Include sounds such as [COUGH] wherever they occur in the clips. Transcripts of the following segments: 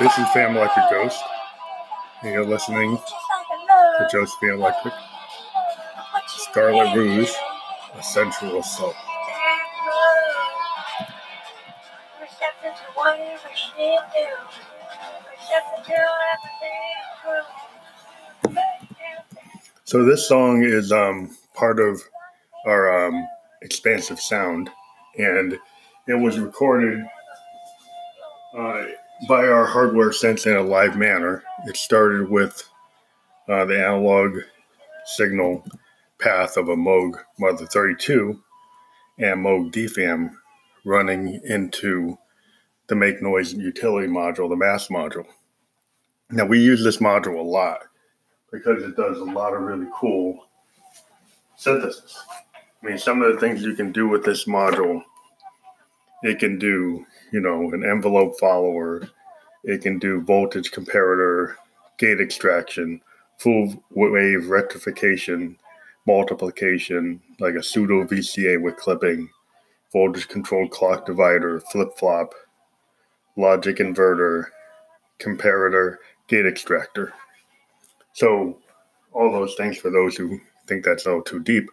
This is Fam Electric Ghost, and you're listening to Josephine Electric, Scarlet Rouge, A Sensual Assault. So this song is um, part of our um, expansive sound, and it was recorded uh, by our hardware synths in a live manner. It started with uh, the analog signal path of a Moog Mother 32 and Moog DFAM running into the Make Noise utility module, the Maths module. Now, we use this module a lot because it does a lot of really cool synthesis. I mean, some of the things you can do with this module, it can do, you know, an envelope follower, it can do voltage comparator, gate extraction, full wave rectification, multiplication, like a pseudo VCA with clipping, voltage controlled clock divider, flip flop, logic inverter, comparator, gate extractor. So, all those things for those who think that's a little too deep,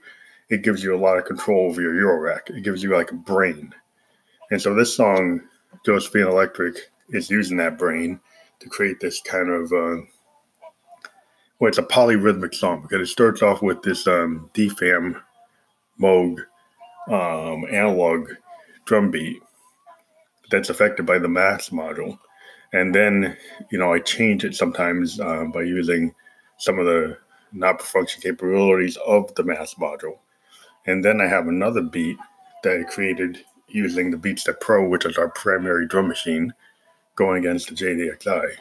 it gives you a lot of control over your Eurorack It gives you like a brain. And so, this song, Josephine Electric, is using that brain to create this kind of uh, well, it's a polyrhythmic song because it starts off with this um, DFAM Moog um, analog drum beat that's affected by the Maths module. And then, you know, I change it sometimes uh, by using some of the not function capabilities of the Maths module. And then I have another beat that I created using the BeatStep Pro, which is our primary drum machine going against the JD-Xi.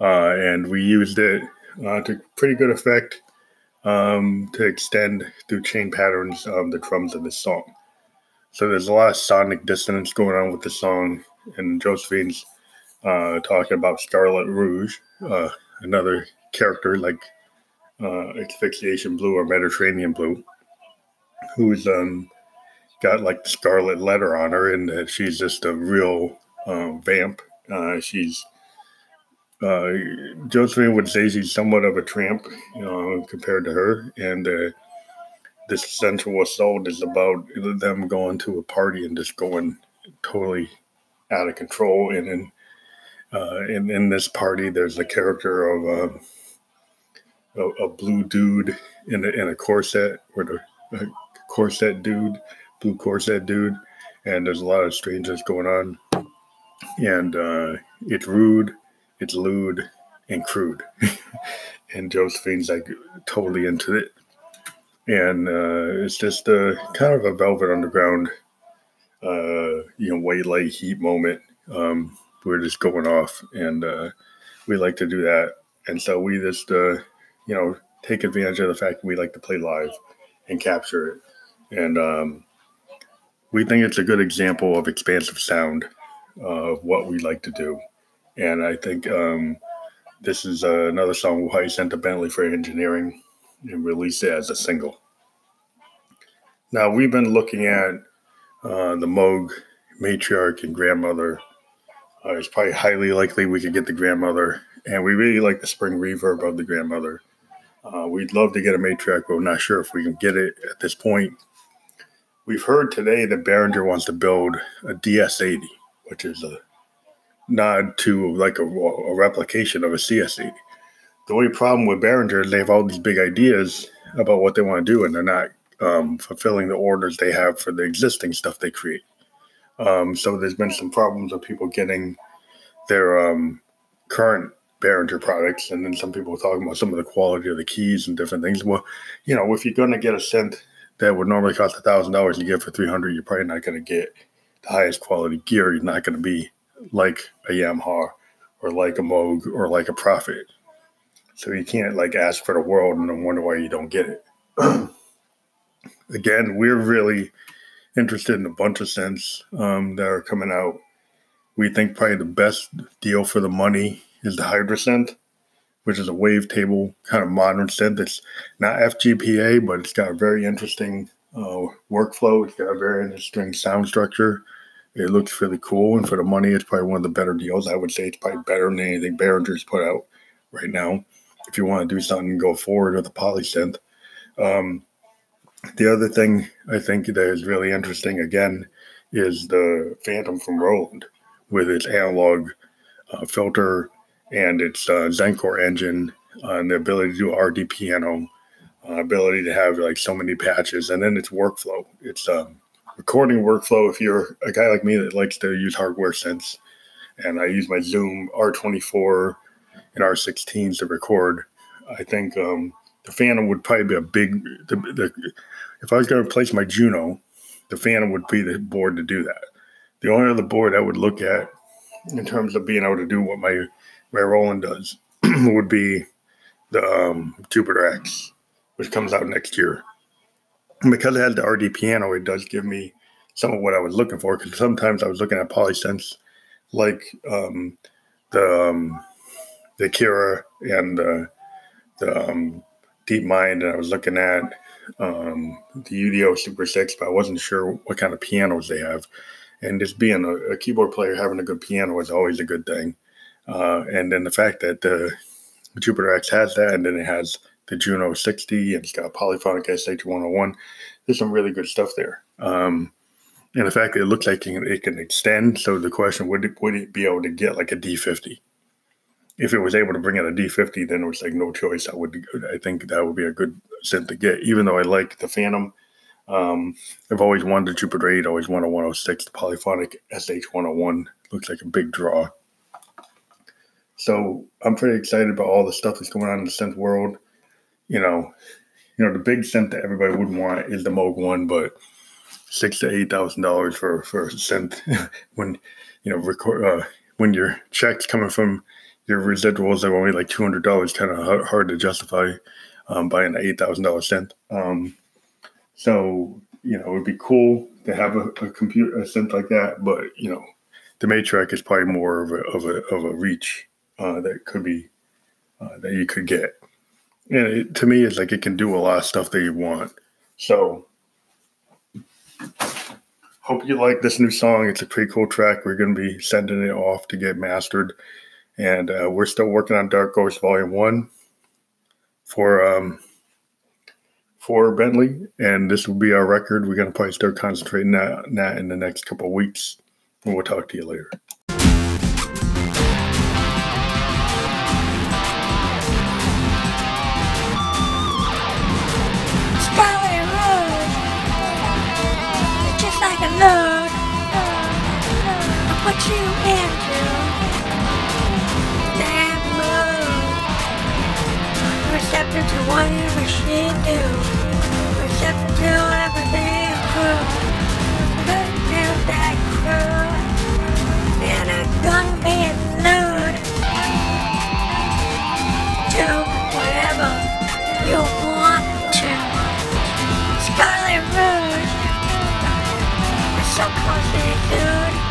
Uh, and we used it uh, to pretty good effect um, to extend through chain patterns of the drums of this song. So there's a lot of sonic dissonance going on with the song, and Josephine's uh, talking about Scarlet Rouge, uh, another character like uh, Asphyxiation Blue or Mediterranean Blue, who's um, got like the scarlet letter on her, and that she's just a real uh, vamp. Uh, she's uh, Josephine would say she's somewhat of a tramp, compared to her. And uh, this sensual assault is about them going to a party and just going totally out of control. And in uh, in, in this party, there's a character of uh, a, a, blue dude in a, in a corset, or the a corset dude, blue corset dude, and there's a lot of strangeness going on and uh, it's rude, it's lewd, and crude. [LAUGHS] and Josephine's like totally into it, and uh, it's just a kind of a Velvet Underground, uh, you know, white light heat moment. Um, we're just going off, and uh, we like to do that, and so we just, uh, you know, take advantage of the fact that we like to play live and capture it, and um, we think it's a good example of expansive sound of what we like to do. And I think um, this is uh, another song I sent to Bentley for engineering and released it as a single. Now, we've been looking at uh, the Moog matriarch and grandmother. Uh, it's probably highly likely we could get the grandmother, and we really like the spring reverb of the grandmother. Uh, we'd love to get a matriarch, but we're not sure if we can get it at this point. We've heard today that Behringer wants to build a DS80 which is a nod to like a, a replication of a CS80. The only problem with Behringer is they have all these big ideas about what they want to do, and they're not um, fulfilling the orders they have for the existing stuff they create. Um, so there's been some problems with people getting their um, current Behringer products, and then some people are talking about some of the quality of the keys and different things. Well, you know, if you're going to get a synth that would normally cost a thousand dollars, you get for three hundred, you're probably not going to get the highest quality gear, you're not going to be like a Yamaha or like a Moog or like a Prophet. So you can't like ask for the world and then wonder why you don't get it. [CLEARS THROAT] Again, we're really interested in a bunch of synths um, that are coming out. We think probably the best deal for the money is the Hydrasynth, which is a wavetable kind of modern synth. It's not FPGA, but it's got a very interesting uh, workflow. It's got a very interesting sound structure It looks really cool, and for the money, it's probably one of the better deals. I would say it's probably better than anything Behringer's put out right now. If you want to do something, go forward with a polysynth. Um, the other thing I think that is really interesting again is the Phantom from Roland with its analog uh, filter and its uh, ZEN-Core engine uh, and the ability to do RD piano, uh, ability to have like so many patches, and then its workflow. It's um, recording workflow. If you're a guy like me that likes to use hardware synths, and I use my Zoom R24 and R16s to record, I think um, the Phantom would probably be a big. The, the, if I was going to replace my Juno, the Phantom would be the board to do that. The only other board I would look at in terms of being able to do what my my Roland does [CLEARS THROAT] would be the um, Jupiter X, which comes out next year. And because it has the RD piano, it does give me some of what I was looking for. Because sometimes I was looking at polysynths like um, the um, the Kira and the, the um, DeepMind, and I was looking at um, the UDO Super Six, but I wasn't sure what kind of pianos they have. And just being a, a keyboard player, having a good piano is always a good thing. Uh, and then the fact that the Jupiter X has that, and then it has the Juno 60, and it's got a polyphonic SH101. There's some really good stuff there. Um, and the fact that it looks like it can, it can extend. So the question would it, would it be able to get like a D50? If it was able to bring in a D50, then it was like no choice. I would I think that would be a good synth to get. Even though I like the Phantom, um, I've always wanted the Jupiter 8, always wanted 106. The polyphonic SH101 looks like a big draw. So I'm pretty excited about all the stuff that's going on in the synth world. You know, you know the big synth that everybody would want is the Moog One, but six to eight thousand dollars for for a synth [LAUGHS] when you know record uh, when your checks coming from your residuals are only like two hundred dollars, kind of hard to justify um, buying an eight thousand dollar synth. Um, so you know, it would be cool to have a, a computer a synth like that, but you know, the Matriarch is probably more of a of a of a reach uh, that could be uh, that you could get. And it, to me, it's like it can do a lot of stuff that you want. So, hope you like this new song. It's a pretty cool track. We're going to be sending it off to get mastered, and uh, we're still working on Dark Ghost Volume One for um, for Bentley, and this will be our record. We're going to probably start concentrating that, that in the next couple of weeks. And we'll talk to you later. Do. Receptive to everything crew. Good that crew. And I'm gonna be. Do whatever you want to. Scarlet Rouge. So close dude.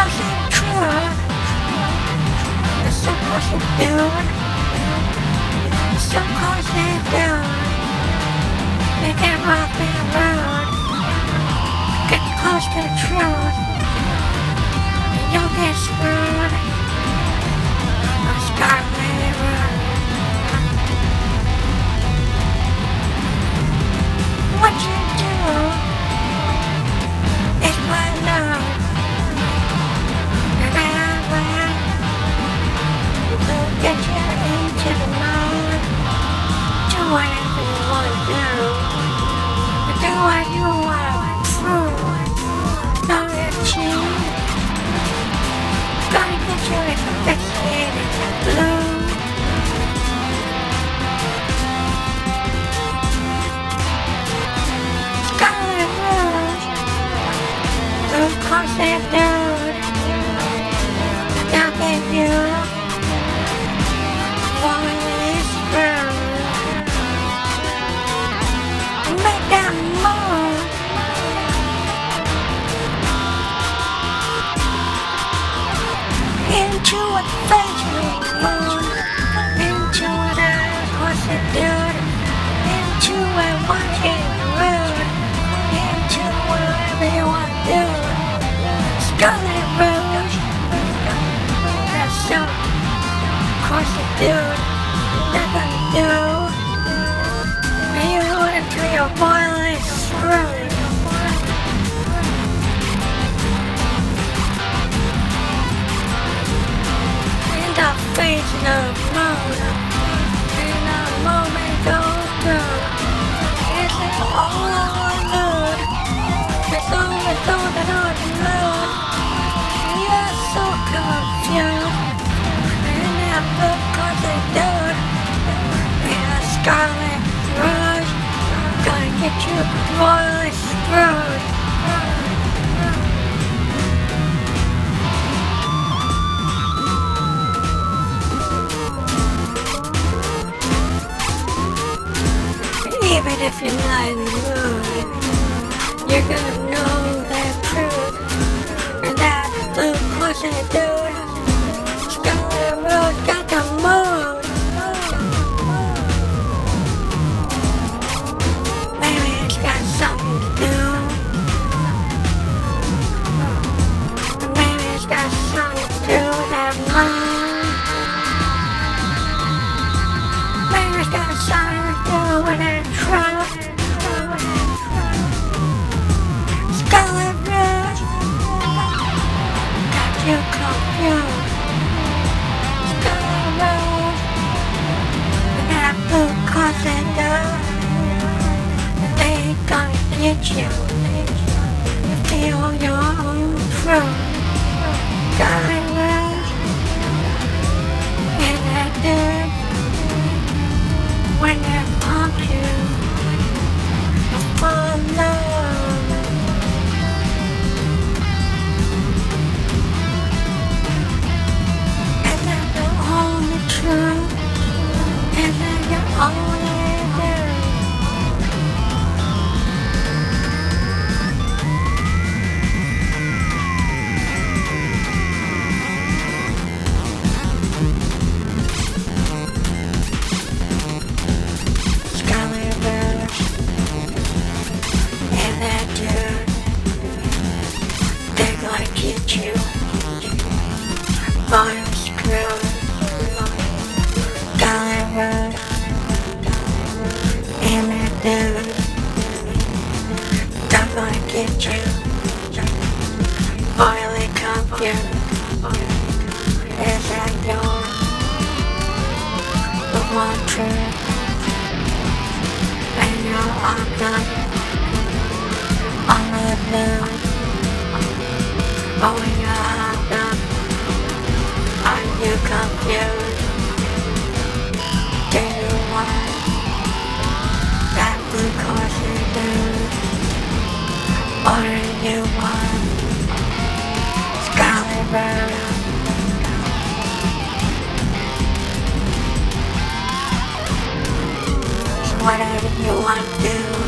nothing true. So close and down. Get close to the truth. And you'll get screwed. I'm What you do is my life. after. If you lie recognize good. You're gonna know the truth, and that's the I do. nature, feel your own flow. you confused? Do you that blue caution dude? Or you want Excalibur? Whatever you want to do